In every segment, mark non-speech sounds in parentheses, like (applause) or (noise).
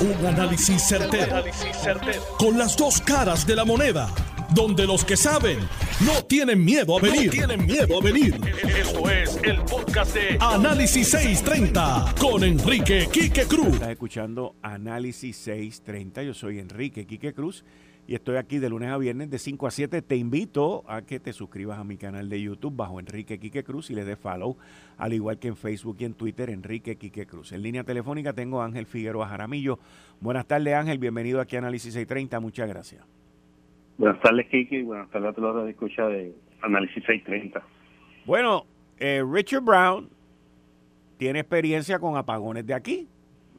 Un análisis certero, Con las dos caras de la moneda. Donde los que saben no tienen miedo a venir. tienen miedo a venir. Esto es el podcast de Análisis 630 con Enrique Quique Cruz. Estás escuchando Análisis 630. Yo soy Enrique Quique Cruz y estoy aquí de lunes a viernes de 5 a 7. Te invito a que te suscribas a mi canal de YouTube bajo Enrique Quique Cruz y le des follow, al igual que en Facebook y en Twitter, Enrique Quique Cruz. En línea telefónica tengo a Ángel Figueroa Jaramillo. Buenas tardes, Ángel. Bienvenido aquí a Análisis 630. Muchas gracias. Buenas tardes, Quique. Buenas tardes a todos los de escucha de Análisis 630. Bueno, eh, Richard Brown tiene experiencia con apagones de aquí.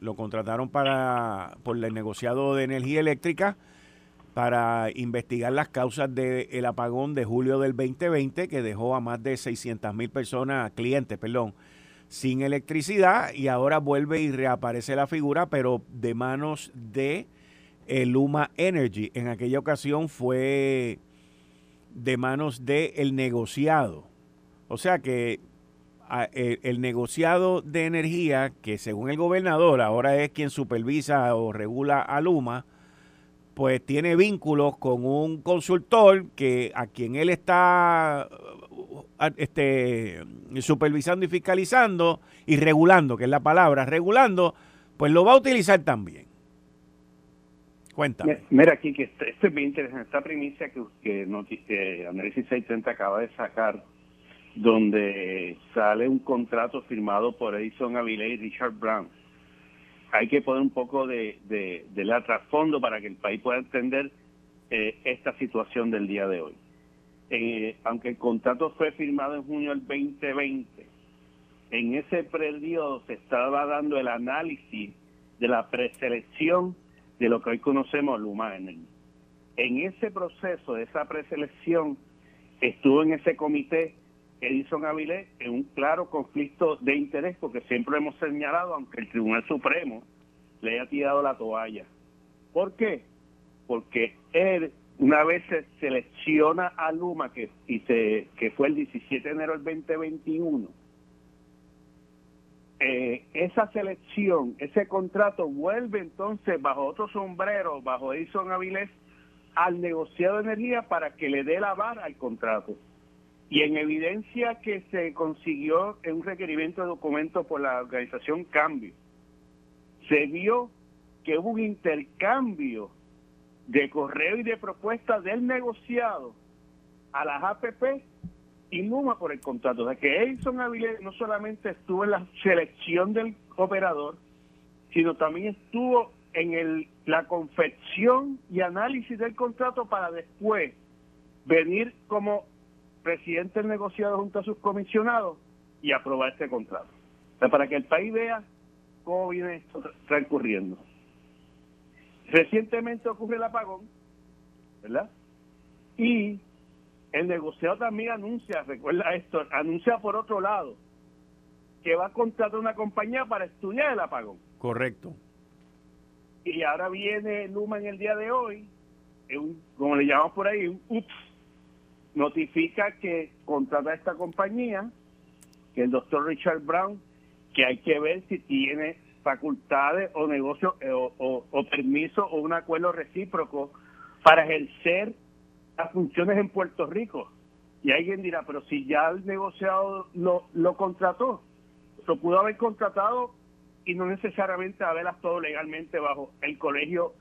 Lo contrataron para por el negociado de energía eléctrica para investigar las causas del apagón de julio del 2020 que dejó a más de 600 mil personas, clientes, perdón, sin electricidad y ahora vuelve y reaparece la figura, pero de manos de eh, Luma Energy. En aquella ocasión fue de manos del el negociado. O sea que el, el, negociado de energía, que según el gobernador ahora es quien supervisa o regula a Luma, pues tiene vínculos con un consultor que a quien él está este, supervisando y fiscalizando y regulando, que es la palabra, regulando, pues lo va a utilizar también. Cuéntame. Mira aquí que esto, es bien interesante. Esta primicia que, que, Análisis 630 acaba de sacar, donde sale un contrato firmado por Edison Avilés y Richard Brown hay que poner un poco de, de, la trasfondo para que el país pueda entender eh, esta situación del día de hoy. Eh, aunque el contrato fue firmado en junio del 2020, en ese periodo se estaba dando el análisis de la preselección de lo que hoy conocemos Luma Energy. En ese proceso de esa preselección estuvo en ese comité Edison Avilés en un claro conflicto de interés, porque siempre hemos señalado, aunque el Tribunal Supremo le haya tirado la toalla. ¿Por qué? Porque él, una vez se selecciona a Luma, que, y se, que fue el 17 de enero del 2021, eh, esa selección, ese contrato vuelve entonces bajo otro sombrero, bajo Edison Avilés, al negociado de energía para que le dé la vara al contrato. Y en evidencia que se consiguió en un requerimiento de documento por la organización Cambio, se vio que hubo un intercambio de correo y de propuestas del negociado a las APP y Luma por el contrato. O sea que Edison Avilés no solamente estuvo en la selección del operador, sino también estuvo en el, la confección y análisis del contrato para después venir como presidente del negociado junto a sus comisionados y aprobar este contrato. para que el país vea cómo viene esto transcurriendo. Recientemente ocurre el apagón, ¿verdad? Y el negociado también anuncia, recuerda esto, anuncia por otro lado que va a contratar una compañía para estudiar el apagón. Correcto. Y ahora viene Luma en el día de hoy, como le llamamos por ahí, un ups, notifica que contrata a esta compañía, que el doctor Richard Brown, que hay que ver si tiene facultades o negocio eh, o, o, permiso o un acuerdo recíproco para ejercer las funciones en Puerto Rico. Y alguien dirá, pero si ya el negociado lo, lo contrató, lo pudo haber contratado y no necesariamente haber actuado legalmente bajo el Colegio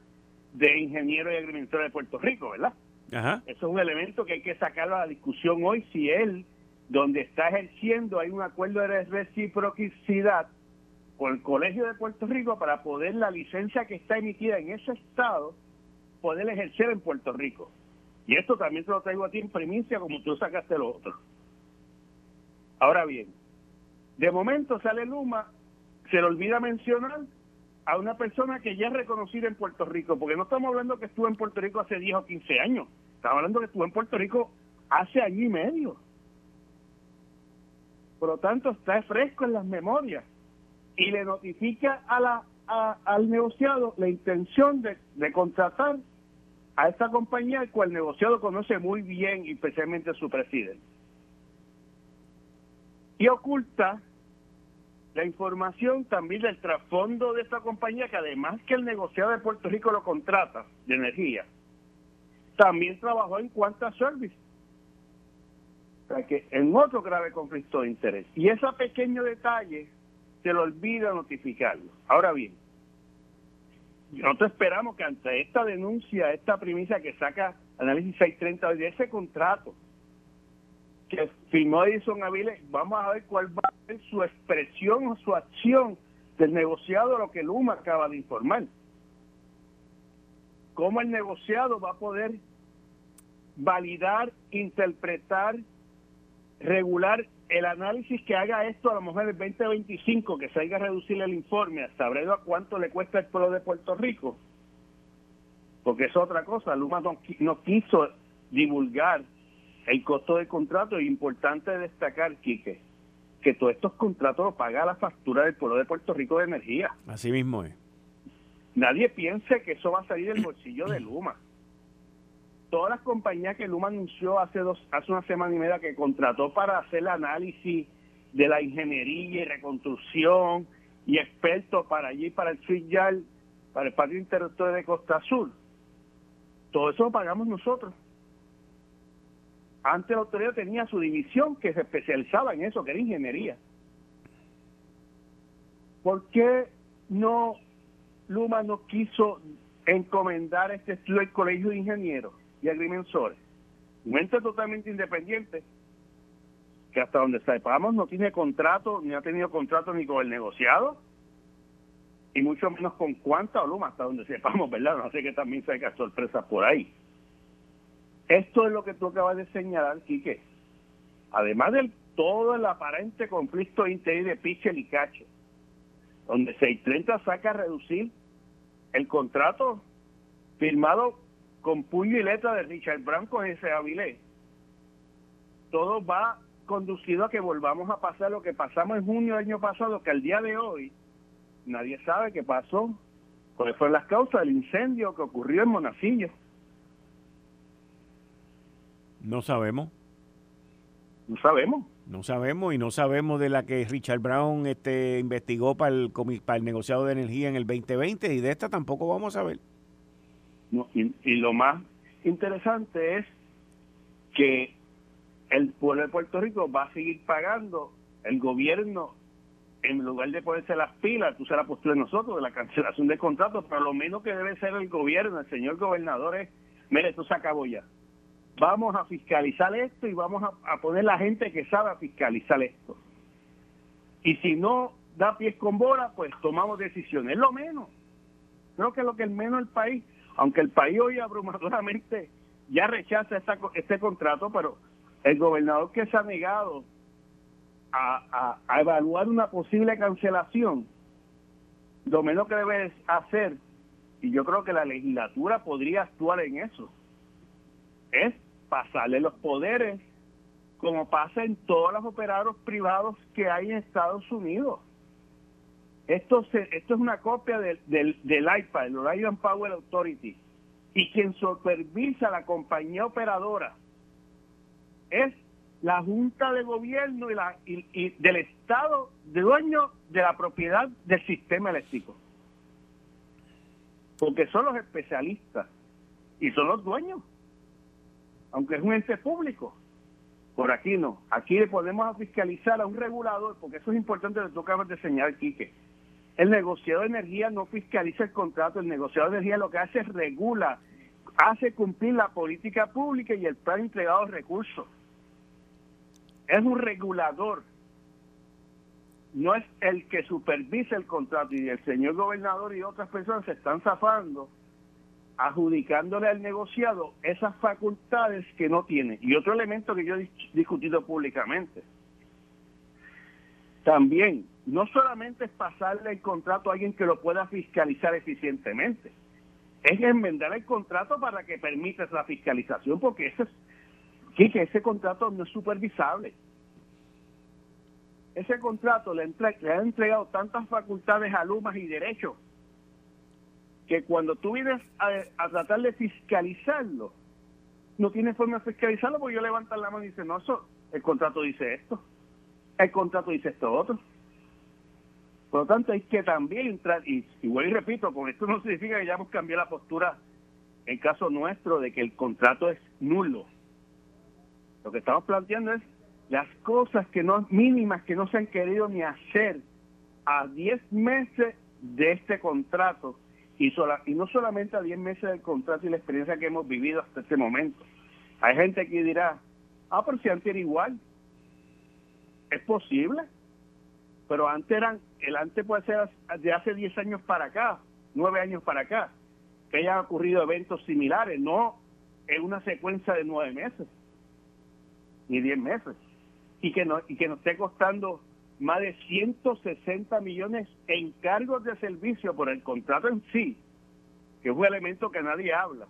de Ingenieros y Agricultores de Puerto Rico, ¿verdad? Eso es un elemento que hay que sacarlo a la discusión hoy. Si él, donde está ejerciendo, hay un acuerdo de reciprocidad con el Colegio de Puerto Rico para poder la licencia que está emitida en ese estado, poder ejercer en Puerto Rico. Y esto también te lo traigo a ti en primicia, como tú sacaste lo otro. Ahora bien, de momento sale Luma, se le olvida mencionar a una persona que ya es reconocida en Puerto Rico, porque no estamos hablando que estuvo en Puerto Rico hace 10 o 15 años, estamos hablando que estuvo en Puerto Rico hace año y medio. Por lo tanto, está fresco en las memorias y le notifica a la, al negociado la intención de, contratar a esta compañía, el cual el negociado conoce muy bien, especialmente su presidente. Y oculta la información también del trasfondo de esta compañía, que además que el negociado de Puerto Rico lo contrata de energía, también trabajó en Quanta Service. Que en otro grave conflicto de interés. Y ese pequeño detalle se lo olvida notificarlo. Ahora bien, nosotros esperamos que ante esta denuncia, esta primicia que saca Análisis 630 de ese contrato que firmó Edison Aviles, vamos a ver cuál va a ser su expresión o su acción del negociado, lo que Luma acaba de informar. Cómo el negociado va a poder validar, interpretar, regular el análisis que haga esto a lo mejor el 2025, que se haya reducir el informe, sabré a cuánto le cuesta el pueblo de Puerto Rico. Porque es otra cosa, Luma no, no quiso divulgar el costo del contrato. Es importante destacar, Quique, que todos estos contratos los paga la factura del pueblo de Puerto Rico de energía. Así mismo es. Nadie piense que eso va a salir del bolsillo de Luma. Todas las compañías que Luma anunció hace dos, hace una semana y media que contrató para hacer el análisis de la ingeniería y reconstrucción y expertos para allí, para el Yard, para el Parque Interruptor de Costa Azul. Todo eso lo pagamos nosotros. Antes la autoridad tenía su división que se especializaba en eso, que era ingeniería. ¿Por qué no Luma no quiso encomendar este estudio al Colegio de Ingenieros y Agrimensores? Un ente totalmente independiente que hasta donde sepamos no tiene contrato, ni ha tenido contrato ni con el negociado, y mucho menos con cuánta o Luma, hasta donde sepamos, ¿verdad? No sé que también haya sorpresas por ahí. Esto es lo que tú acabas de señalar, Quique. Además de todo el aparente conflicto interno de Pichel y Cache, donde 630 saca a reducir el contrato firmado con puño y letra de Richard Brown con ese Avilés. Todo va conducido a que volvamos a pasar lo que pasamos en junio del año pasado, que al día de hoy nadie sabe qué pasó, cuáles fueron las causas del incendio que ocurrió en Monacillo. No sabemos. No sabemos. No sabemos y no sabemos de la que Richard Brown este, investigó para el, para el negociado de energía en el 2020 y de esta tampoco vamos a ver. No, y, lo más interesante es que el pueblo de Puerto Rico va a seguir pagando el gobierno en lugar de ponerse las pilas, tú serás postura de nosotros, de la cancelación del contrato, pero lo menos que debe ser el gobierno, el señor gobernador es, mire, esto se acabó ya vamos a fiscalizar esto y vamos a, poner la gente que sabe fiscalizar esto. Y si no da pies con bola, pues tomamos decisiones. Es lo menos. Creo que lo que el menos el país, aunque el país hoy abrumadoramente ya rechaza este contrato, pero el gobernador que se ha negado a, evaluar una posible cancelación, lo menos que debe hacer, y yo creo que la legislatura podría actuar en eso, es pasarle los poderes, como pasa en todos los operadores privados que hay en Estados Unidos. Esto, esto es una copia del, del, del IPA, el Orion Power Authority, y quien supervisa la compañía operadora es la Junta de Gobierno y, la, y del Estado de dueño de la propiedad del sistema eléctrico. Porque son los especialistas y son los dueños aunque es un ente público. Por aquí no. Aquí le podemos fiscalizar a un regulador, porque eso es importante, tú acabas de señalar, Quique. El negociador de energía no fiscaliza el contrato, el negociador de energía lo que hace es regula, hace cumplir la política pública y el plan entregado de recursos. Es un regulador, no es el que supervisa el contrato y el señor gobernador y otras personas se están zafando adjudicándole al negociado esas facultades que no tiene. Y otro elemento que yo he discutido públicamente. También, no solamente es pasarle el contrato a alguien que lo pueda fiscalizar eficientemente, es enmendar el contrato para que permita la fiscalización, porque ese, que ese contrato no es supervisable. Ese contrato le, ha entregado tantas facultades a y derechos que cuando tú vienes a, tratar de fiscalizarlo, no tienes forma de fiscalizarlo porque yo levanto la mano y dice, no, eso, el contrato dice esto, el contrato dice esto otro. Por lo tanto, hay que también entrar, y, igual y repito, con esto no significa que ya hemos cambiado la postura en caso nuestro de que el contrato es nulo. Lo que estamos planteando es las cosas que no mínimas que no se han querido ni hacer a 10 meses de este contrato y, sola, y no solamente a 10 meses del contrato y la experiencia que hemos vivido hasta este momento. Hay gente que dirá, ah, pero si antes era igual. Es posible, pero antes eran, el antes puede ser de hace 10 años para acá, 9 años para acá, que hayan ocurrido eventos similares, no en una secuencia de 9 meses, ni 10 meses, y que, no, y que nos esté costando más de 160 millones en cargos de servicio por el contrato en sí, que es un elemento que nadie habla,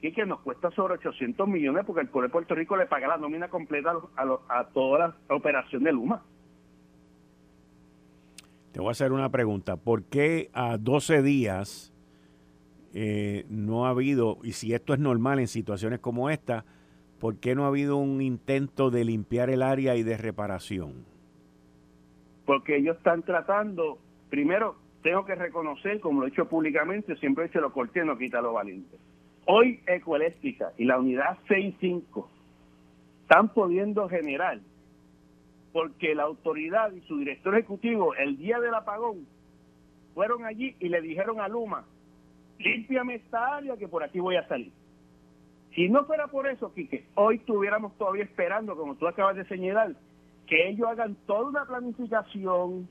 y que nos cuesta sobre 800 millones porque el pueblo de Puerto Rico le paga la nómina completa a, a, toda la operación de Luma. Te voy a hacer una pregunta. ¿Por qué a 12 días eh, no ha habido, y si esto es normal en situaciones como esta, ¿por qué no ha habido un intento de limpiar el área y de reparación? porque ellos están tratando, primero tengo que reconocer, como lo he hecho públicamente, siempre he dicho lo corté, no quita lo valiente. Hoy Ecoeléctrica y la unidad 65 están pudiendo generar porque la autoridad y su director ejecutivo el día del apagón fueron allí y le dijeron a Luma, límpiame esta área que por aquí voy a salir. Si no fuera por eso, Quique, hoy estuviéramos todavía esperando, como tú acabas de señalar, que ellos hagan toda una planificación,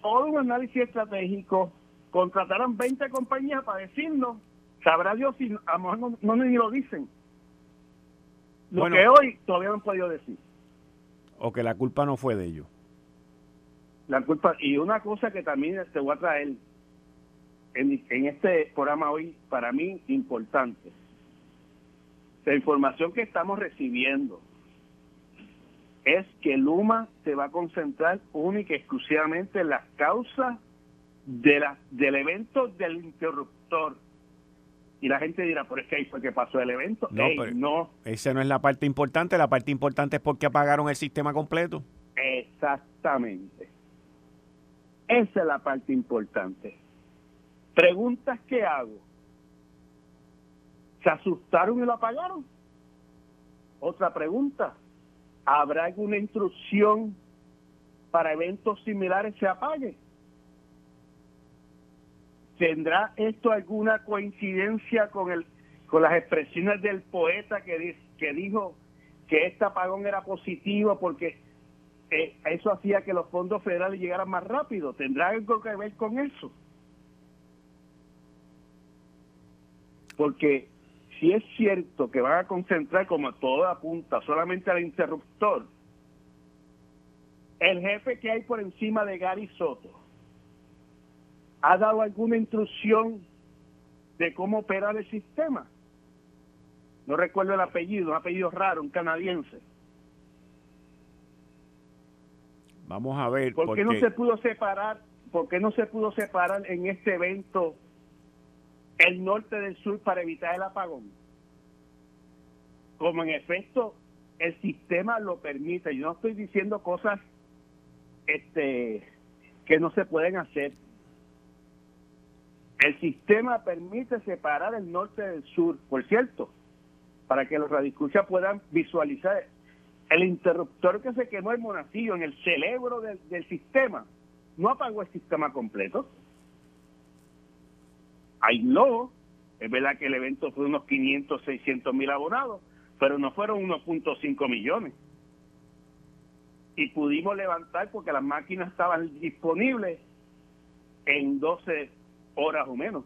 todo un análisis estratégico, contrataran 20 compañías para decirnos, sabrá Dios si a lo mejor no, ni lo dicen. Lo que hoy todavía no han podido decir. O que la culpa no fue de ellos. La culpa, y una cosa que también te voy a traer en, en este programa hoy, para mí importante, la información que estamos recibiendo es que Luma se va a concentrar única y exclusivamente en las causas de la, del evento del interruptor. Y la gente dirá, por es que ahí fue que pasó el evento. No, no. Esa no es la parte importante. La parte importante es porque apagaron el sistema completo. Exactamente. Esa es la parte importante. Preguntas que hago. ¿Se asustaron y lo apagaron? Otra pregunta. ¿Habrá alguna instrucción para eventos similares se apague? ¿Tendrá esto alguna coincidencia con el con las expresiones del poeta que, que dijo que este apagón era positivo porque eh, eso hacía que los fondos federales llegaran más rápido? ¿Tendrá algo que ver con eso? Porque si es cierto que van a concentrar, como todo apunta, solamente al interruptor, el jefe que hay por encima de Gary Soto ha dado alguna instrucción de cómo operar el sistema. No recuerdo el apellido, un apellido raro, un canadiense. Vamos a ver. ¿Por qué no se pudo separar? ¿Por qué no se pudo separar en este evento el norte del sur para evitar el apagón. Como en efecto el sistema lo permite. Yo no estoy diciendo cosas este que no se pueden hacer. El sistema permite separar el norte del sur, por cierto, para que los radicusas puedan visualizar el interruptor que se quemó en Monacillo, en el cerebro del, sistema, no apagó el sistema completo. Aisló, es verdad que el evento fue unos 500, 600 mil abonados, pero no fueron 1.5 millones. Y pudimos levantar porque las máquinas estaban disponibles en 12 horas o menos.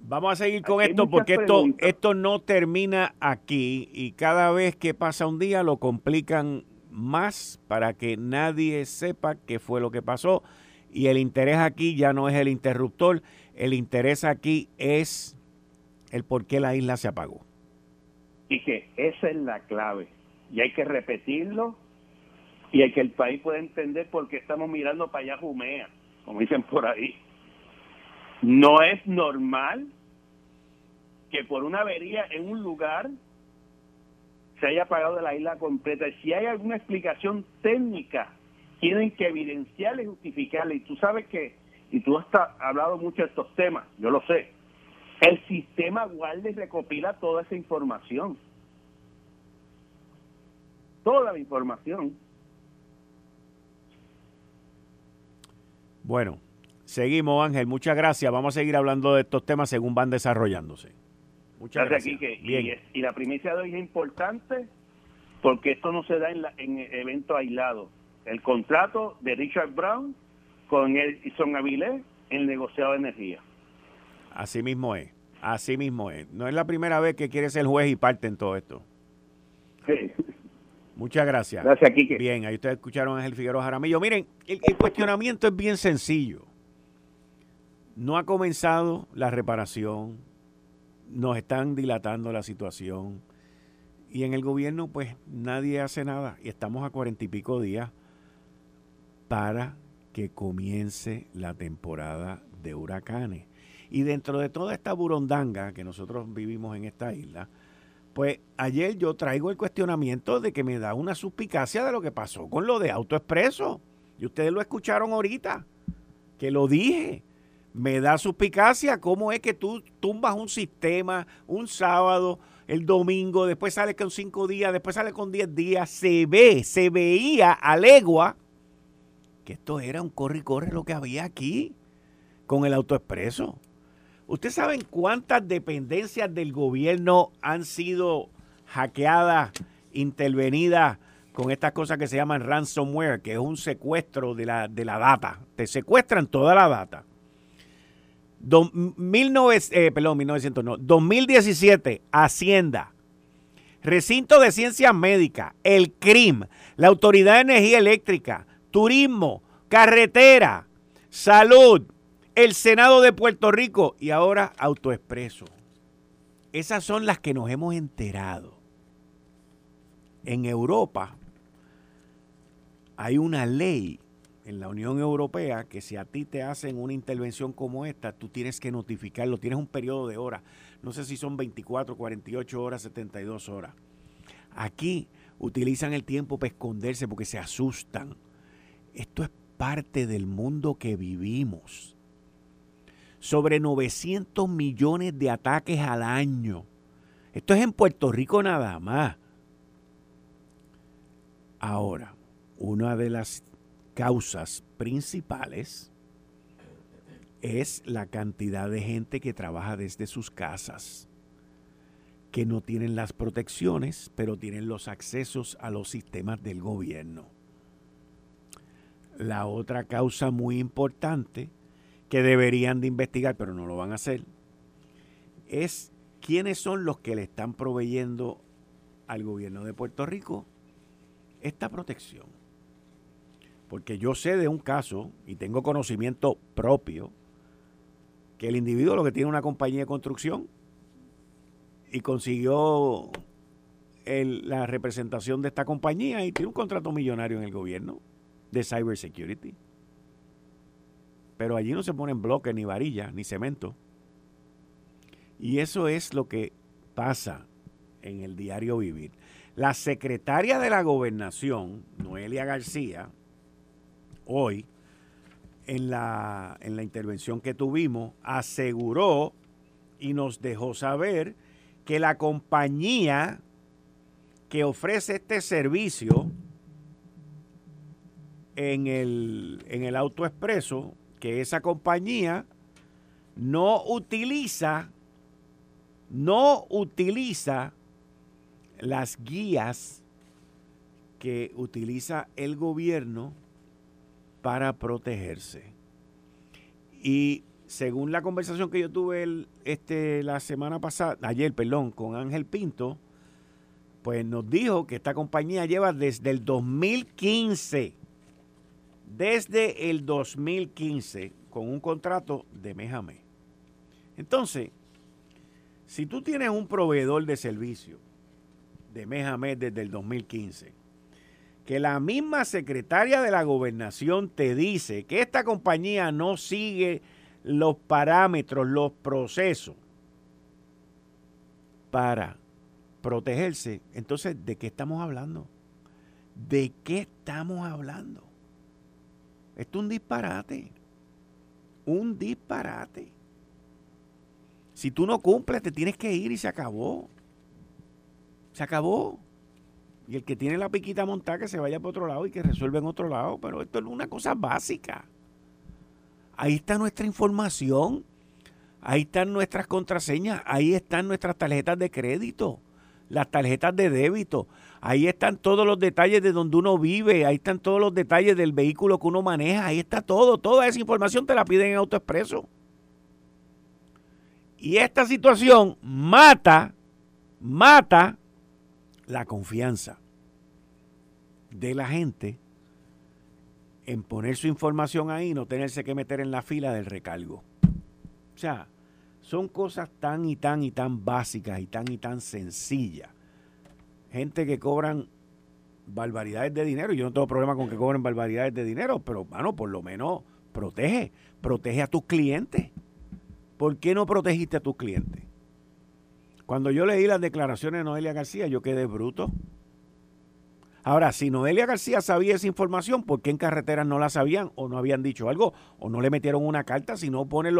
Vamos a seguir con esto porque esto, esto no termina aquí y cada vez que pasa un día lo complican más para que nadie sepa qué fue lo que pasó y el interés aquí ya no es el interruptor, el interés aquí es el por qué la isla se apagó. Y que esa es la clave. Y hay que repetirlo y hay que el país pueda entender por qué estamos mirando para allá Jumea, como dicen por ahí. No es normal que por una avería en un lugar se haya apagado la isla completa. Si hay alguna explicación técnica tienen que evidenciarle y justificarle. Y tú sabes que, y tú has hablado mucho de estos temas, yo lo sé, el sistema guarda y recopila toda esa información. Toda la información. Bueno, seguimos Ángel, muchas gracias. Vamos a seguir hablando de estos temas según van desarrollándose. Muchas gracias. Y, la primicia de hoy es importante porque esto no se da en, en eventos aislados. El contrato de Richard Brown con Edison Avilés, el negociado de energía. Así mismo es, así mismo es. No es la primera vez que quiere ser juez y parte en todo esto. Sí. Muchas gracias. Gracias, Kike. Bien, ahí ustedes escucharon a Ángel Figueroa Jaramillo. Miren, el, cuestionamiento es bien sencillo. No ha comenzado la reparación, nos están dilatando la situación y en el gobierno pues nadie hace nada y estamos a cuarenta y pico días para que comience la temporada de huracanes. Y dentro de toda esta burondanga que nosotros vivimos en esta isla, pues ayer yo traigo el cuestionamiento de que me da una suspicacia de lo que pasó con lo de AutoExpreso. Y ustedes lo escucharon ahorita, que lo dije. Me da suspicacia cómo es que tú tumbas un sistema un sábado, el domingo, después sale con cinco días, después sale con diez días. Se ve, se veía a legua que esto era un corre y corre lo que había aquí con el AutoExpreso. ¿Ustedes saben cuántas dependencias del gobierno han sido hackeadas, intervenidas con estas cosas que se llaman ransomware, que es un secuestro de la, de la data? Te secuestran toda la data. Eh, perdón, 1900, no, 2017, Hacienda, Recinto de Ciencias Médicas, el CRIM, la Autoridad de Energía Eléctrica, Turismo, Carretera, Salud, el Senado de Puerto Rico y ahora Autoexpreso. Esas son las que nos hemos enterado. En Europa hay una ley en la Unión Europea que si a ti te hacen una intervención como esta, tú tienes que notificarlo, tienes un periodo de horas. No sé si son 24, 48 horas, 72 horas. Aquí utilizan el tiempo para esconderse porque se asustan. Esto es parte del mundo que vivimos sobre 900 millones de ataques al año. Esto es en Puerto Rico nada más. Ahora, una de las causas principales es la cantidad de gente que trabaja desde sus casas, que no tienen las protecciones, pero tienen los accesos a los sistemas del gobierno. La otra causa muy importante que deberían de investigar, pero no lo van a hacer, es quiénes son los que le están proveyendo al gobierno de Puerto Rico esta protección. Porque yo sé de un caso, y tengo conocimiento propio, que el individuo lo que tiene una compañía de construcción y consiguió la representación de esta compañía y tiene un contrato millonario en el gobierno de cybersecurity. Pero allí no se ponen bloques, ni varillas, ni cemento. Y eso es lo que pasa en el diario vivir. La secretaria de la gobernación, Noelia García, hoy, en la, en la intervención que tuvimos, aseguró y nos dejó saber que la compañía que ofrece este servicio en el, en el auto expreso que esa compañía no utiliza, no utiliza las guías que utiliza el gobierno para protegerse. Y según la conversación que yo tuve este, la semana pasada, ayer, perdón, con Ángel Pinto, pues nos dijo que esta compañía lleva desde el 2015 desde el 2015 con un contrato de mes. Entonces, si tú tienes un proveedor de servicio de mes a desde el 2015, que la misma secretaria de la gobernación te dice que esta compañía no sigue los parámetros, los procesos para protegerse, entonces, ¿de qué estamos hablando? ¿De qué estamos hablando? Esto es un disparate. Un disparate. Si tú no cumples, te tienes que ir y se acabó. Se acabó. Y el que tiene la piquita montada que se vaya para otro lado y que resuelva en otro lado. Pero esto es una cosa básica. Ahí está nuestra información. Ahí están nuestras contraseñas. Ahí están nuestras tarjetas de crédito. Las tarjetas de débito. Ahí están todos los detalles de donde uno vive. Ahí están todos los detalles del vehículo que uno maneja. Ahí está todo. Toda esa información te la piden en AutoExpreso. Y esta situación mata, mata la confianza de la gente en poner su información ahí y no tenerse que meter en la fila del recargo. O sea, son cosas tan y tan y tan básicas y tan y tan sencillas. Gente que cobran barbaridades de dinero. Yo no tengo problema con que cobren barbaridades de dinero, pero, bueno, por lo menos protege, protege a tus clientes. ¿Por qué no protegiste a tus clientes? Cuando yo leí las declaraciones de Noelia García, yo quedé bruto. Ahora, si Noelia García sabía esa información, ¿por qué en carreteras no la sabían o no habían dicho algo o no le metieron una carta? Si no pone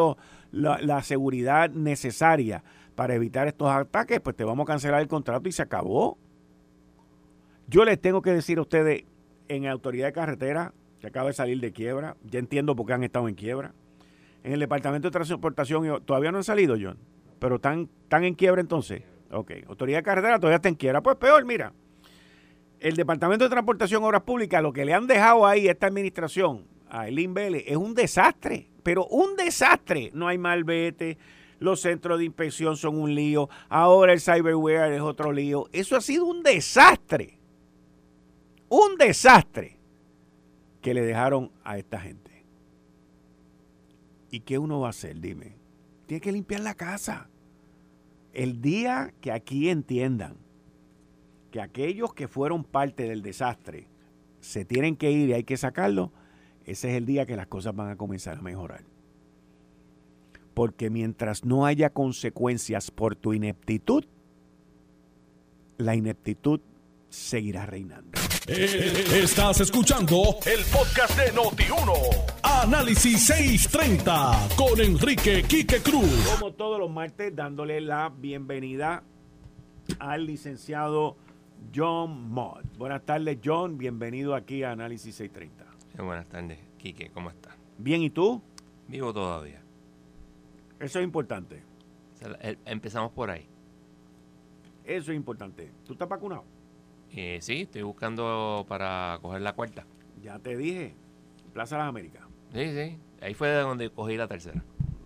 la, seguridad necesaria para evitar estos ataques, pues te vamos a cancelar el contrato y se acabó. Yo les tengo que decir a ustedes, en Autoridad de Carretera, que acaba de salir de quiebra, ya entiendo por qué han estado en quiebra, en el Departamento de Transportación todavía no han salido, John, pero están, están en quiebra entonces. Ok, Autoridad de Carretera todavía está en quiebra. Pues peor, mira, el Departamento de Transportación y Obras Públicas, lo que le han dejado ahí a esta administración, a Elin Vélez, es un desastre, pero un desastre. No hay malvete, los centros de inspección son un lío, ahora el cyberware es otro lío. Eso ha sido un desastre. Un desastre que le dejaron a esta gente. ¿Y qué uno va a hacer? Dime. Tiene que limpiar la casa. El día que aquí entiendan que aquellos que fueron parte del desastre se tienen que ir y hay que sacarlo, ese es el día que las cosas van a comenzar a mejorar. Porque mientras no haya consecuencias por tu ineptitud, la ineptitud seguirá reinando. Eh, estás escuchando el podcast de Noti1. Análisis 630 con Enrique Quique Cruz. Como todos los martes, dándole la bienvenida al licenciado John Mott. Buenas tardes, John. Bienvenido aquí a Análisis 630. buenas tardes, Quique. ¿Cómo estás? Bien, ¿y tú? Vivo todavía. Eso es importante. Empezamos por ahí. Eso es importante. ¿Tú estás vacunado? Eh, sí, estoy buscando para coger la cuarta. Ya te dije, Plaza de las Américas. Sí, sí. Ahí fue de donde cogí la tercera.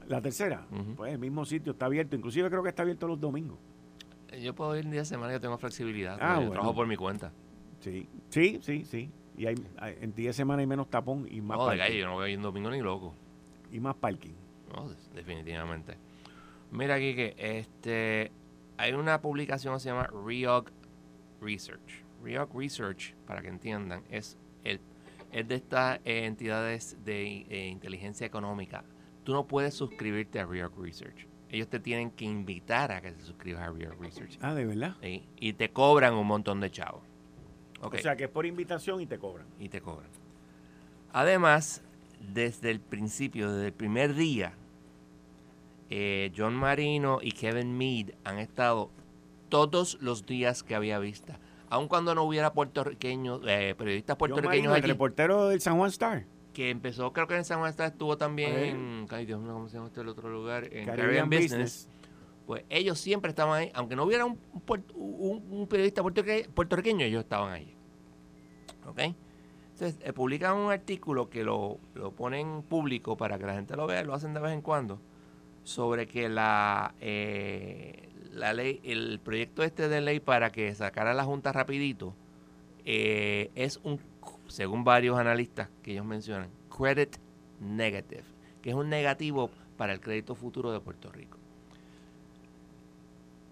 ¿La tercera? Pues el mismo sitio está abierto. Inclusive creo que está abierto los domingos. Yo puedo ir un día de semana, yo tengo flexibilidad. Ah, yo trabajo por mi cuenta. Sí, sí, sí, sí. Y hay, en día de semana hay menos tapón y más no, parking. De yo no voy a ir un domingo ni loco. Y más parking. No, definitivamente. Mira que este, hay una publicación que se llama Reog Research. Reog Research, para que entiendan, es el es de estas eh, entidades de eh, inteligencia económica. Tú no puedes suscribirte a Real Research. Ellos te tienen que invitar a que te suscribas a Real Research. Ah, ¿de verdad? Sí, y te cobran un montón de chavos. O sea, que es por invitación y te cobran. Y te cobran. Además, desde el principio, desde el primer día, eh, John Marino y Kevin Mead han estado todos los días que había vista aun cuando no hubiera puertorriqueños, eh, periodistas puertorriqueños allí. El reportero del San Juan Star. Que empezó, creo que en San Juan Star estuvo también en, ay Dios mío, ¿cómo se llama este el otro lugar? En Caribbean, Business. Pues ellos siempre estaban ahí, aunque no hubiera un, un, periodista puertorriqueño, ellos estaban ahí. ¿Ok? Entonces, eh, publican un artículo que lo, lo ponen público para que la gente lo vea, lo hacen de vez en cuando, sobre que la, eh, la ley, el proyecto este de ley para que sacara la Junta rapidito eh, es un, según varios analistas que ellos mencionan, credit negative, que es un negativo para el crédito futuro de Puerto Rico.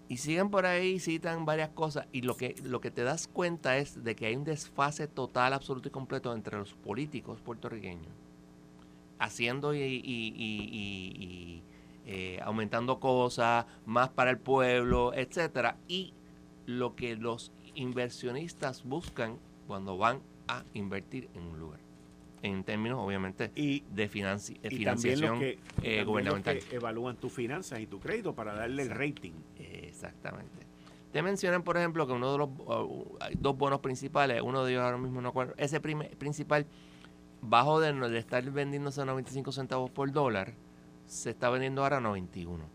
Y siguen por ahí, citan varias cosas, y lo que, lo que te das cuenta es de que hay un desfase total, absoluto y completo entre los políticos puertorriqueños, haciendo y eh, aumentando cosas, más para el pueblo, etcétera, y lo que los inversionistas buscan cuando van a invertir en un lugar. en términos, obviamente, de financi y financiación que, eh, gubernamental. que evalúan tus finanzas y tu crédito para darle el rating. Exactamente. Te mencionan, por ejemplo, que uno de los hay dos bonos principales, uno de ellos ahora mismo no acuerdo, ese principal, bajo de, de estar vendiéndose a 95 centavos por dólar, se está vendiendo ahora a 91.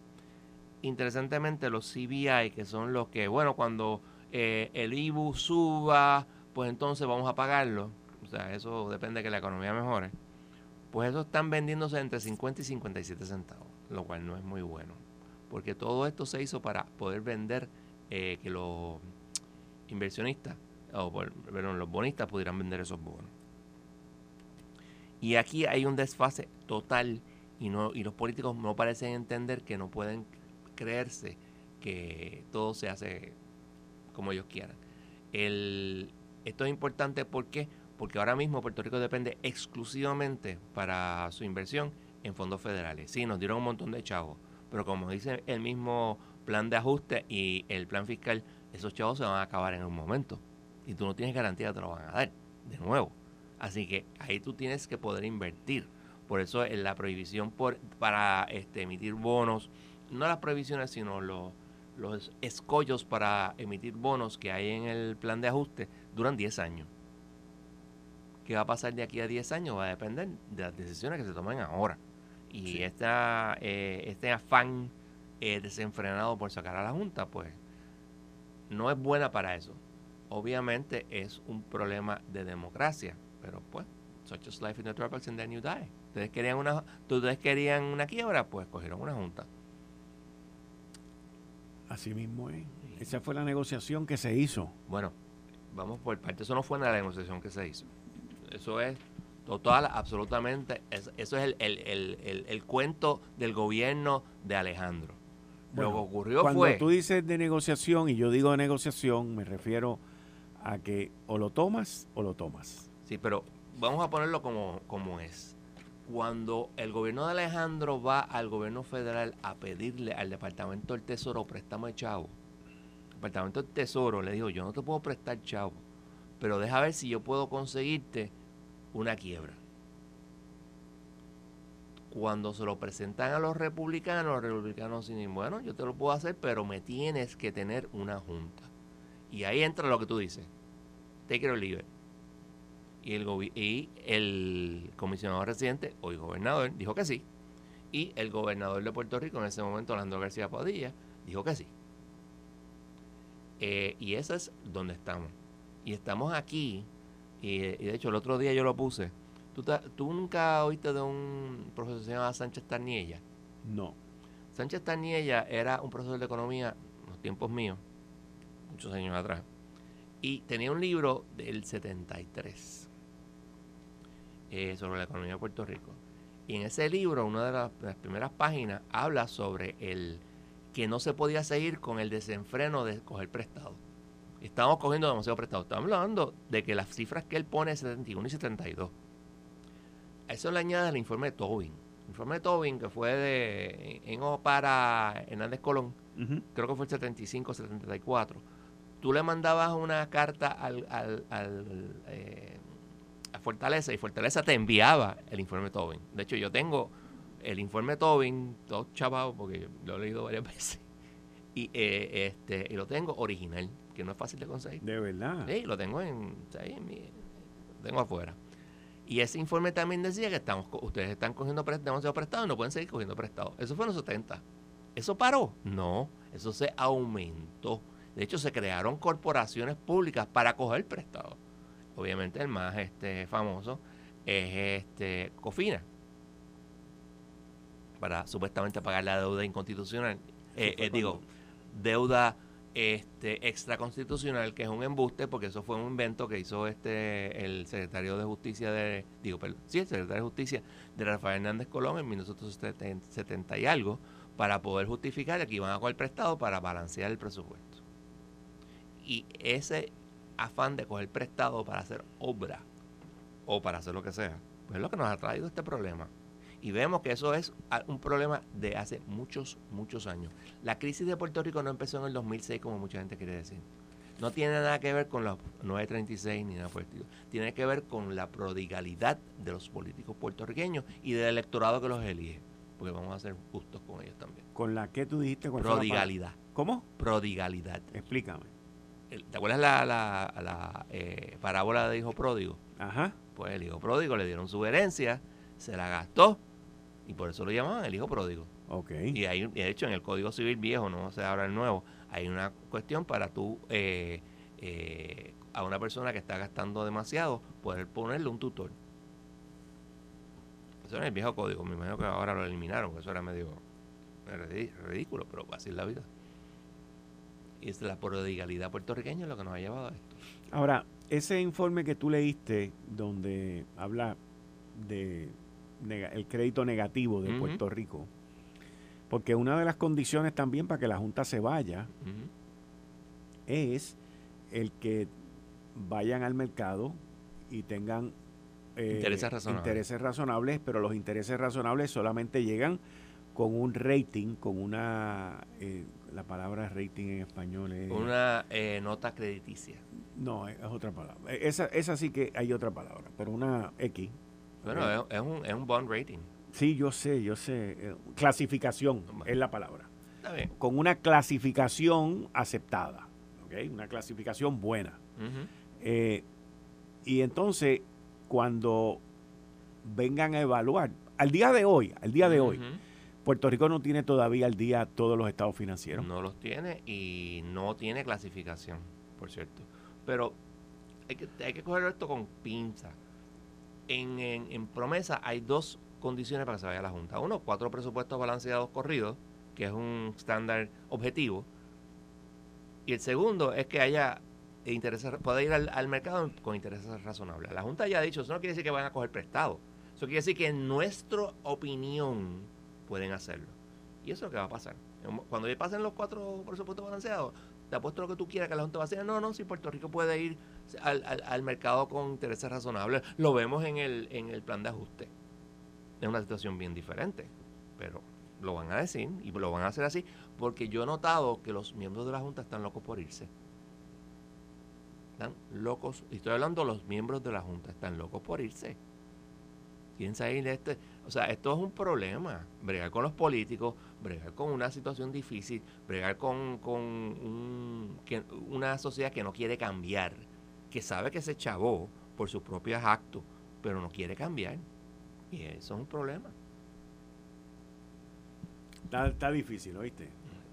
Interesantemente, los CBI, que son los que, bueno, cuando eh, el IBU suba, pues entonces vamos a pagarlo. O sea, eso depende de que la economía mejore. Pues eso están vendiéndose entre 50 y 57 centavos, lo cual no es muy bueno. Porque todo esto se hizo para poder vender, eh, que los inversionistas, o perdón, los bonistas pudieran vender esos bonos. Y aquí hay un desfase total y, no, y los políticos no parecen entender que no pueden creerse que todo se hace como ellos quieran. El, esto es importante porque porque ahora mismo Puerto Rico depende exclusivamente para su inversión en fondos federales. Sí, nos dieron un montón de chavos, pero como dice el mismo plan de ajuste y el plan fiscal, esos chavos se van a acabar en un momento. Y tú no tienes garantía de que te lo van a dar de nuevo. Así que ahí tú tienes que poder invertir. Por eso la prohibición por, para este, emitir bonos, no las prohibiciones, sino los, los escollos para emitir bonos que hay en el plan de ajuste, duran 10 años. ¿Qué va a pasar de aquí a 10 años? Va a depender de las decisiones que se tomen ahora. Y esta, eh, este afán eh, desenfrenado por sacar a la Junta, pues no es buena para eso. Obviamente es un problema de democracia, pero pues, such as life in the tropics and then you die. Ustedes querían una, ustedes querían una quiebra, pues cogieron una junta. Así mismo es. Esa fue la negociación que se hizo. Bueno, vamos por parte. Eso no fue la negociación que se hizo. Eso es total, absolutamente. eso es el, el, el, cuento del gobierno de Alejandro. Lo que ocurrió cuando fue. Cuando tú dices de negociación, y yo digo de negociación, me refiero a que o lo tomas o lo tomas. Sí, pero vamos a ponerlo como, como es cuando el gobierno de Alejandro va al gobierno federal a pedirle al Departamento del Tesoro préstamo de chavo, el Departamento del Tesoro le dijo, yo no te puedo prestar chavo, pero deja ver si yo puedo conseguirte una quiebra. Cuando se lo presentan a los republicanos, los republicanos dicen, bueno, yo te lo puedo hacer, pero me tienes que tener una junta. Y ahí entra lo que tú dices. Or leave it y el, el comisionado residente, hoy gobernador, dijo que sí. Y el gobernador de Puerto Rico en ese momento, Orlando García Padilla, dijo que sí. Eh, y eso es donde estamos. Y estamos aquí, y, de hecho el otro día yo lo puse. ¿Tú, ¿Tú, nunca oíste de un profesor que se llama Sánchez Tarniella? No. Sánchez Tarniella era un profesor de economía en los tiempos míos, muchos años atrás, y tenía un libro del 73 eh, sobre la economía de Puerto Rico. Y en ese libro, una de las, primeras páginas, habla sobre el que no se podía seguir con el desenfreno de coger prestado. Estamos cogiendo demasiado prestado. Estamos hablando de que las cifras que él pone es 71 y 72. A eso le añade el informe de Tobin. El informe de Tobin, que fue de en, para Hernández Colón, creo que fue el 75 74. Tú le mandabas una carta al, al, eh, a Fortaleza y Fortaleza te enviaba el informe Tobin. De hecho, yo tengo el informe Tobin, todo chavado, porque lo he leído varias (laughs) veces, y, eh, este, y lo tengo original, que no es fácil de conseguir. De verdad. Sí, lo tengo en, lo tengo afuera. Y ese informe también decía que estamos, ustedes están cogiendo demasiado prestado y no pueden seguir cogiendo prestado. Eso fue en los 70. ¿Eso paró? No, eso se aumentó. De hecho, se crearon corporaciones públicas para coger prestado obviamente el más este, famoso es este Cofina, para supuestamente pagar la deuda inconstitucional, eh, eh, digo, deuda este extraconstitucional, que es un embuste, porque eso fue un invento que hizo este el secretario de Justicia de, digo, perdón, sí, el secretario de Justicia de Rafael Hernández Colón en 1970 y algo, para poder justificar que iban a coger prestado para balancear el presupuesto. Y ese afán de coger prestado para hacer obra o para hacer lo que sea, pues es lo que nos ha traído este problema. Y vemos que eso es un problema de hace muchos, muchos años. La crisis de Puerto Rico no empezó en el 2006 como mucha gente quiere decir. No tiene nada que ver con los 936 ni nada por el estilo. Tiene que ver con la prodigalidad de los políticos puertorriqueños y del electorado que los elige. Porque vamos a ser justos con ellos también. ¿Con la que tú dijiste? Prodigalidad. ¿Cómo? Prodigalidad. Explícame. ¿Te acuerdas la, la, la eh, parábola de hijo pródigo? Ajá. Pues el hijo pródigo le dieron su herencia, se la gastó y por eso lo llamaban el hijo pródigo. Y hay, de hecho, en el Código Civil viejo, no sé ahora el nuevo, hay una cuestión para tú, eh, eh, a una persona que está gastando demasiado, poder ponerle un tutor. Eso era el viejo código, me imagino que ahora lo eliminaron, eso era medio ridículo, pero así es la vida. Y es la prodigalidad puertorriqueña lo que nos ha llevado a esto. Ahora, ese informe que tú leíste, donde habla de el crédito negativo de Puerto Rico, porque una de las condiciones también para que la Junta se vaya es el que vayan al mercado y tengan eh, intereses, razonables. intereses razonables, pero los intereses razonables solamente llegan con un rating, con una, eh, la palabra rating en español es... Una eh, nota crediticia. No, es otra palabra. Esa, esa sí que hay otra palabra, pero una X. Bueno, es, un, es un bond rating. Sí, yo sé, yo sé. Eh, clasificación es la palabra. Está bien. Con una clasificación aceptada, ¿ok? Una clasificación buena. Eh, y entonces, cuando vengan a evaluar, al día de hoy, al día de hoy, Puerto Rico no tiene todavía al día todos los estados financieros. No los tiene y no tiene clasificación, por cierto. Pero hay que, hay que coger esto con pinza. En, promesa hay dos condiciones para que se vaya a la Junta. Uno, cuatro presupuestos balanceados corridos, que es un estándar objetivo. Y el segundo es que haya intereses, pueda ir al, mercado con intereses razonables. La Junta ya ha dicho, eso no quiere decir que van a coger prestado. Eso quiere decir que en nuestra opinión pueden hacerlo. Y eso es lo que va a pasar. Cuando pasen los cuatro presupuestos balanceados, te apuesto lo que tú quieras que la Junta va a decir, no, no, si Puerto Rico puede ir al, al mercado con intereses razonables. Lo vemos en el, en el plan de ajuste es una situación bien diferente, pero lo van a decir y lo van a hacer así porque yo he notado que los miembros de la Junta están locos por irse. Están locos, y estoy hablando los miembros de la Junta, están locos por irse. Quieren salir de este. O sea, esto es un problema. Bregar con los políticos, bregar con una situación difícil, bregar con, con un, una sociedad que no quiere cambiar, que sabe que se chavó por sus propios actos, pero no quiere cambiar. Y eso es un problema. Está, difícil, ¿oíste?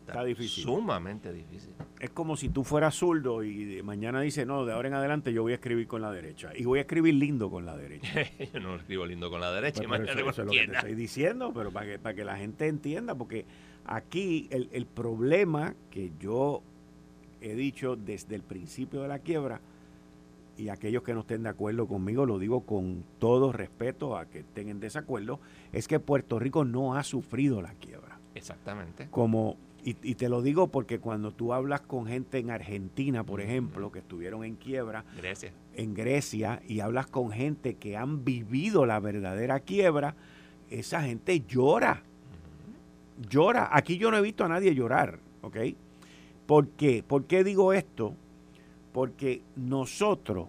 Está, difícil. Sumamente difícil. Es como si tú fueras zurdo y mañana dices, no, de ahora en adelante yo voy a escribir con la derecha. Y voy a escribir lindo con la derecha. (laughs) yo no escribo lindo con la derecha. Pues, eso, es lo que te estoy diciendo, pero para que, para que la gente entienda, porque aquí el, el problema que yo he dicho desde el principio de la quiebra y aquellos que no estén de acuerdo conmigo, lo digo con todo respeto a que estén en desacuerdo, es que Puerto Rico no ha sufrido la quiebra. Exactamente. Como, y, te lo digo porque cuando tú hablas con gente en Argentina, por ejemplo, que estuvieron en quiebra, Grecia. en Grecia, y hablas con gente que han vivido la verdadera quiebra, esa gente llora. Llora. Aquí yo no he visto a nadie llorar, ¿ok? ¿Por qué? ¿Por qué digo esto? Porque nosotros,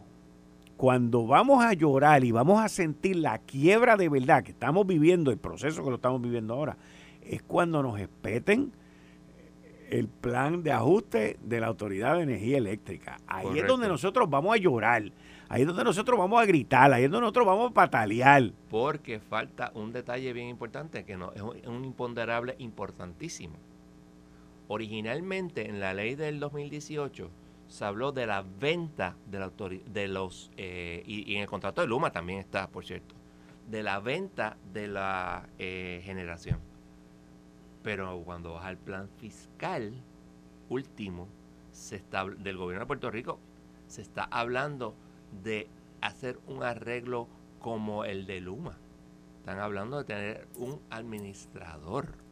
cuando vamos a llorar y vamos a sentir la quiebra de verdad que estamos viviendo, el proceso que lo estamos viviendo ahora, es cuando nos espeten el plan de ajuste de la Autoridad de Energía Eléctrica. Ahí es donde nosotros vamos a llorar, ahí es donde nosotros vamos a gritar, ahí es donde nosotros vamos a patalear. Porque falta un detalle bien importante, que no, es un imponderable importantísimo. Originalmente en la ley del 2018, se habló de la venta de, la de los, eh, y, en el contrato de Luma también está, por cierto, de la venta de la eh, generación. Pero cuando vas al plan fiscal último se está, del gobierno de Puerto Rico, se está hablando de hacer un arreglo como el de Luma. Están hablando de tener un administrador.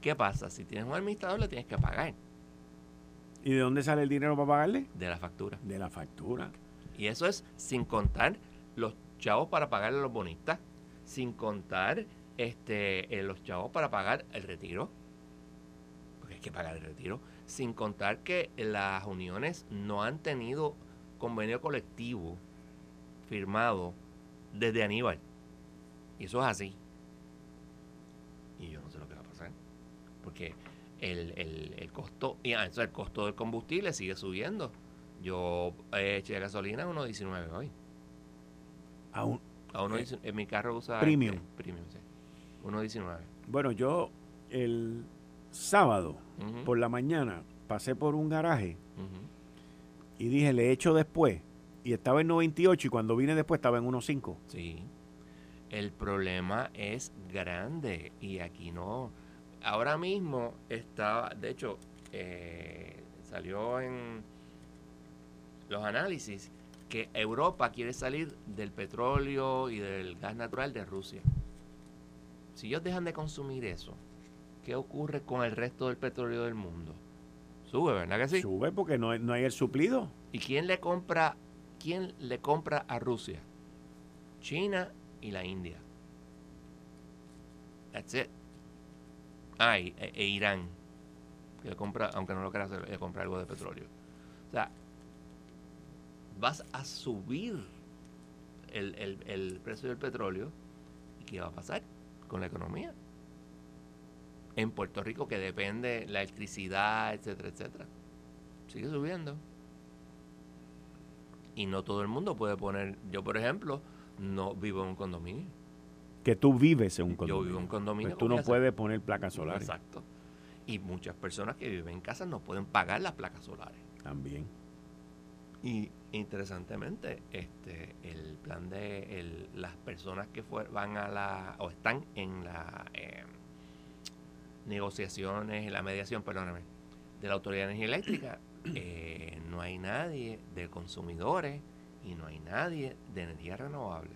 ¿Qué pasa? Si tienes un administrador, le tienes que pagar. ¿Y de dónde sale el dinero para pagarle? De la factura. De la factura. Y eso es sin contar los chavos para pagarle a los bonistas, sin contar este, eh, los chavos para pagar el retiro, porque hay que pagar el retiro, Sin contar que las uniones no han tenido convenio colectivo firmado desde Aníbal. Y eso es así. Y yo no sé lo que va a pasar. Porque el, el, el costo, y ah, el costo del combustible sigue subiendo. Yo eh, eché gasolina a 1.19 hoy. A, un, a uno, en mi carro usa premium. Este, premium, sí. 1.19. Bueno, yo el sábado por la mañana pasé por un garaje y dije, le echo después. Y estaba en 98 y cuando vine después estaba en 1.5. Sí. El problema es grande y aquí no. Ahora mismo está, de hecho, eh, salió en los análisis que Europa quiere salir del petróleo y del gas natural de Rusia. Si ellos dejan de consumir eso, ¿qué ocurre con el resto del petróleo del mundo? Sube, ¿verdad que sí? Sube porque no, no hay el suplido. ¿Y quién le compra, quién le compra a Rusia? China y la India. That's it. Ah, e, e, Irán. Que compra, aunque no lo hacer, le compra algo de petróleo. O sea, vas a subir el, el, el precio del petróleo. ¿Y qué va a pasar con la economía? En Puerto Rico, que depende la electricidad, etcétera, etcétera. Sigue subiendo. Y no todo el mundo puede poner. Yo, por ejemplo, no vivo en un condominio. Que tú vives en un condominio. Yo vivo en un condominio. Pues tú no puedes poner placas solares. Exacto. Y muchas personas que viven en casa no pueden pagar las placas solares. También. Y interesantemente, este, el plan de el, las personas que van a la o están en la eh, negociaciones, en la mediación, perdóname, de la Autoridad de Energía Eléctrica, (coughs) eh, no hay nadie de consumidores y no hay nadie de energía renovable.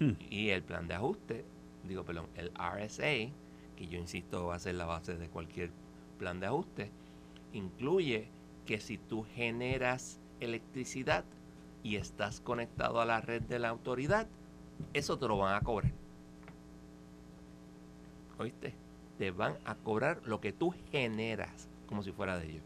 Hmm. Y el plan de ajuste, digo, perdón, el RSA, que yo insisto va a ser la base de cualquier plan de ajuste, incluye que si tú generas electricidad y estás conectado a la red de la autoridad, eso te lo van a cobrar. ¿Oíste? Te van a cobrar lo que tú generas, como si fuera de ellos.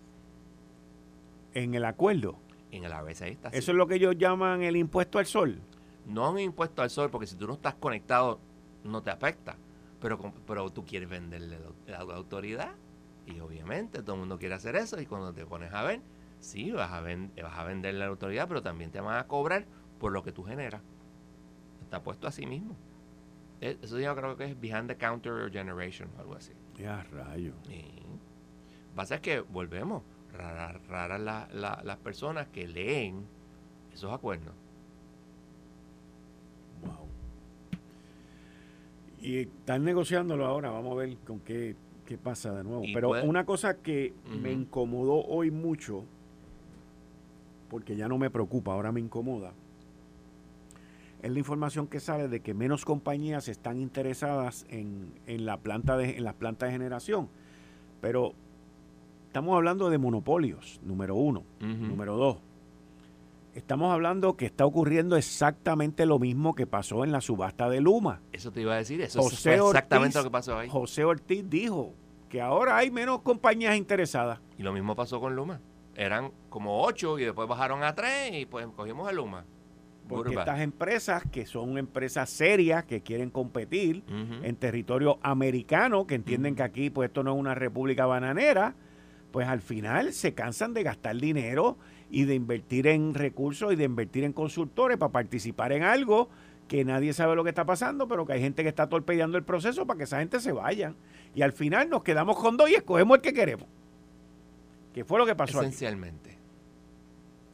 En el acuerdo. En el RSA está. Eso es lo que ellos llaman el impuesto al sol. No un impuesto al sol, porque si tú no estás conectado, no te afecta. Pero, pero tú quieres venderle a la autoridad y obviamente todo el mundo quiere hacer eso y cuando te pones a ver, sí, vas a, vas a vender la autoridad, pero también te van a cobrar por lo que tú generas. Está puesto así mismo. E, eso yo creo que es behind the counter generation o algo así. Ya, rayo. Sí. Pasa es que volvemos, raras rara las personas que leen esos acuerdos. Y están negociándolo ahora, vamos a ver con qué qué pasa de nuevo. Pero una cosa que me incomodó hoy mucho, porque ya no me preocupa, ahora me incomoda, es la información que sale de que menos compañías están interesadas en, la planta de, en las plantas de generación. Pero estamos hablando de monopolios, número uno. Número dos, estamos hablando que está ocurriendo exactamente lo mismo que pasó en la subasta de Luma. Eso te iba a decir, eso es exactamente lo que pasó ahí. José Ortiz dijo que ahora hay menos compañías interesadas. Y lo mismo pasó con Luma. Eran como ocho y después bajaron a tres y pues cogimos a Luma. Porque estas empresas, que son empresas serias, que quieren competir en territorio americano, que entienden que aquí pues esto no es una república bananera, pues al final se cansan de gastar dinero y de invertir en recursos y de invertir en consultores para participar en algo que nadie sabe lo que está pasando, pero que hay gente que está torpedeando el proceso para que esa gente se vaya. Y al final nos quedamos con dos y escogemos el que queremos. ¿Qué fue lo que pasó Esencialmente.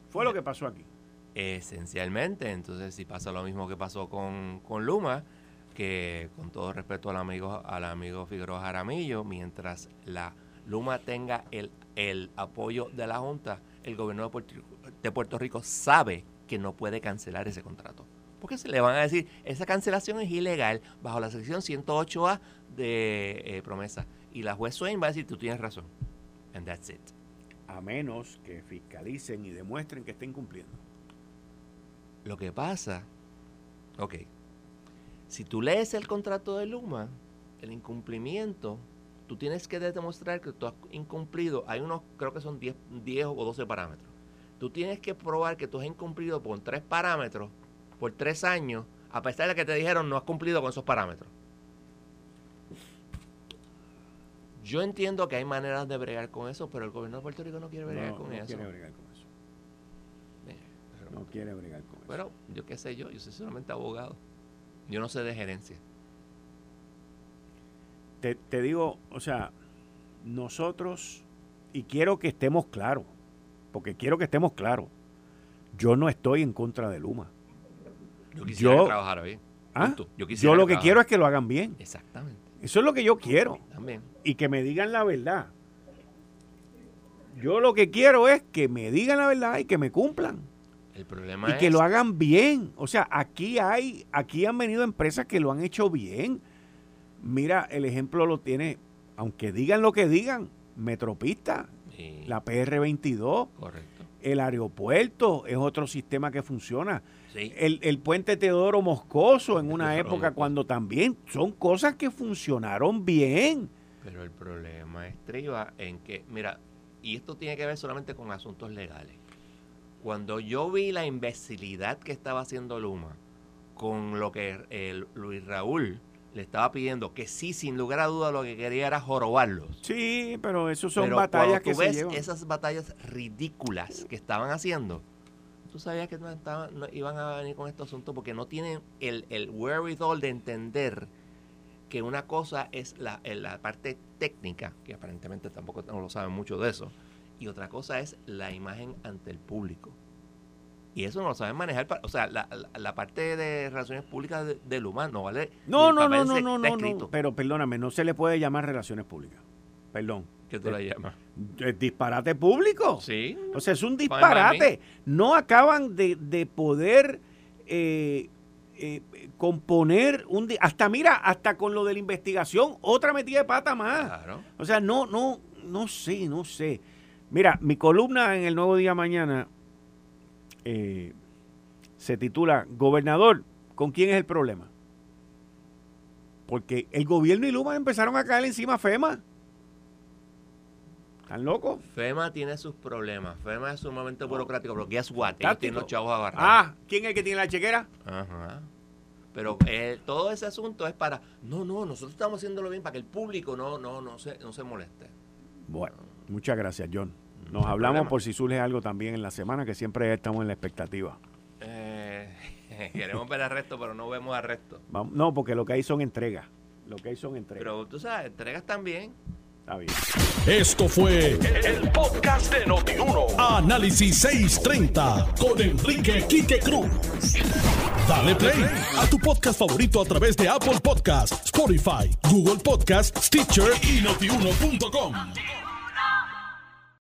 Fue lo que pasó aquí. Esencialmente, entonces si pasa lo mismo que pasó con, con Luma, que con todo respeto al amigo, al amigo Figueroa Jaramillo, mientras la Luma tenga el, el apoyo de la Junta, el gobierno de Puerto, Rico sabe que no puede cancelar ese contrato. Porque se le van a decir, esa cancelación es ilegal bajo la sección 108A de eh, promesa. Y la juez Swain va a decir, tú tienes razón. And that's it. A menos que fiscalicen y demuestren que estén cumpliendo. Lo que pasa, ok, si tú lees el contrato de Luma, el incumplimiento tú tienes que demostrar que tú has incumplido, hay unos, creo que son 10, 10 o 12 parámetros. Tú tienes que probar que tú has incumplido por tres parámetros por tres años, a pesar de que te dijeron no has cumplido con esos parámetros. Yo entiendo que hay maneras de bregar con eso, pero el gobierno de Puerto Rico no quiere bregar con eso. Quiere bregar con eso. no quiere bregar con eso. Pero yo qué sé yo, yo soy solamente abogado. Yo no sé de gerencia. Te, te digo, o sea, nosotros, y quiero que estemos claros, porque quiero que estemos claros, yo no estoy en contra de Luma. Yo quisiera trabajar bien. ¿Ah? Yo, lo que quiero es que lo hagan bien. Exactamente. Eso es lo que yo quiero. También. Y que me digan la verdad. Yo lo que quiero es que me digan la verdad y que me cumplan. El problema y que lo hagan bien. O sea, aquí hay, aquí han venido empresas que lo han hecho bien. Mira, el ejemplo lo tiene, aunque digan lo que digan, Metropista, la PR22. Correcto. El aeropuerto es otro sistema que funciona. El, puente Teodoro Moscoso en una época cuando también son cosas que funcionaron bien. Pero el problema estriba en que, mira, y esto tiene que ver solamente con asuntos legales. Cuando yo vi la imbecilidad que estaba haciendo Luma con lo que Luis Raúl le estaba pidiendo, que sí, sin lugar a duda, lo que quería era jorobarlos. Sí, pero eso son batallas que ves esas batallas ridículas que estaban haciendo, tú sabías que no, estaban, no iban a venir con este asunto porque no tienen el, el wherewithal de entender que una cosa es la, la parte técnica, que aparentemente tampoco no lo saben mucho de eso, y otra cosa es la imagen ante el público. Y eso no lo saben manejar. O sea, la, la, parte de relaciones públicas del humano, ¿vale? No, no, no, no, no, no, no. Pero perdóname, no se le puede llamar relaciones públicas. Perdón. ¿Qué tú la llamas? disparate público. Sí. O sea, es un disparate. No acaban de, poder eh, eh, componer un... Hasta, mira, hasta con lo de la investigación, otra metida de pata más. Claro. O sea, no, no, no sé, no sé. Mira, mi columna en el Nuevo Día Mañana eh, se titula Gobernador, ¿con quién es el problema? Porque el gobierno y Luma empezaron a caer encima a FEMA. ¿Están locos? FEMA tiene sus problemas. FEMA es sumamente burocrático, pero es what? Ellos tienen los chavos agarrados. Ah, ¿quién es el que tiene la chequera? Ajá. Pero eh, todo ese asunto es para, no, no, nosotros estamos haciéndolo bien para que el público no, no, no, se, no se moleste. Bueno, muchas gracias, John. Nos hablamos por si surge algo también en la semana, que siempre estamos en la expectativa. Eh, (laughs) queremos ver arresto, pero no vemos arresto. No, porque lo que hay son entregas. Lo que hay son entregas. Pero tú sabes, entregas también. Está bien. Esto fue el, podcast de Notiuno. Análisis 630 con Enrique Quique Cruz. Dale play a tu podcast favorito a través de Apple Podcasts, Spotify, Google Podcasts, Stitcher y notiuno.com.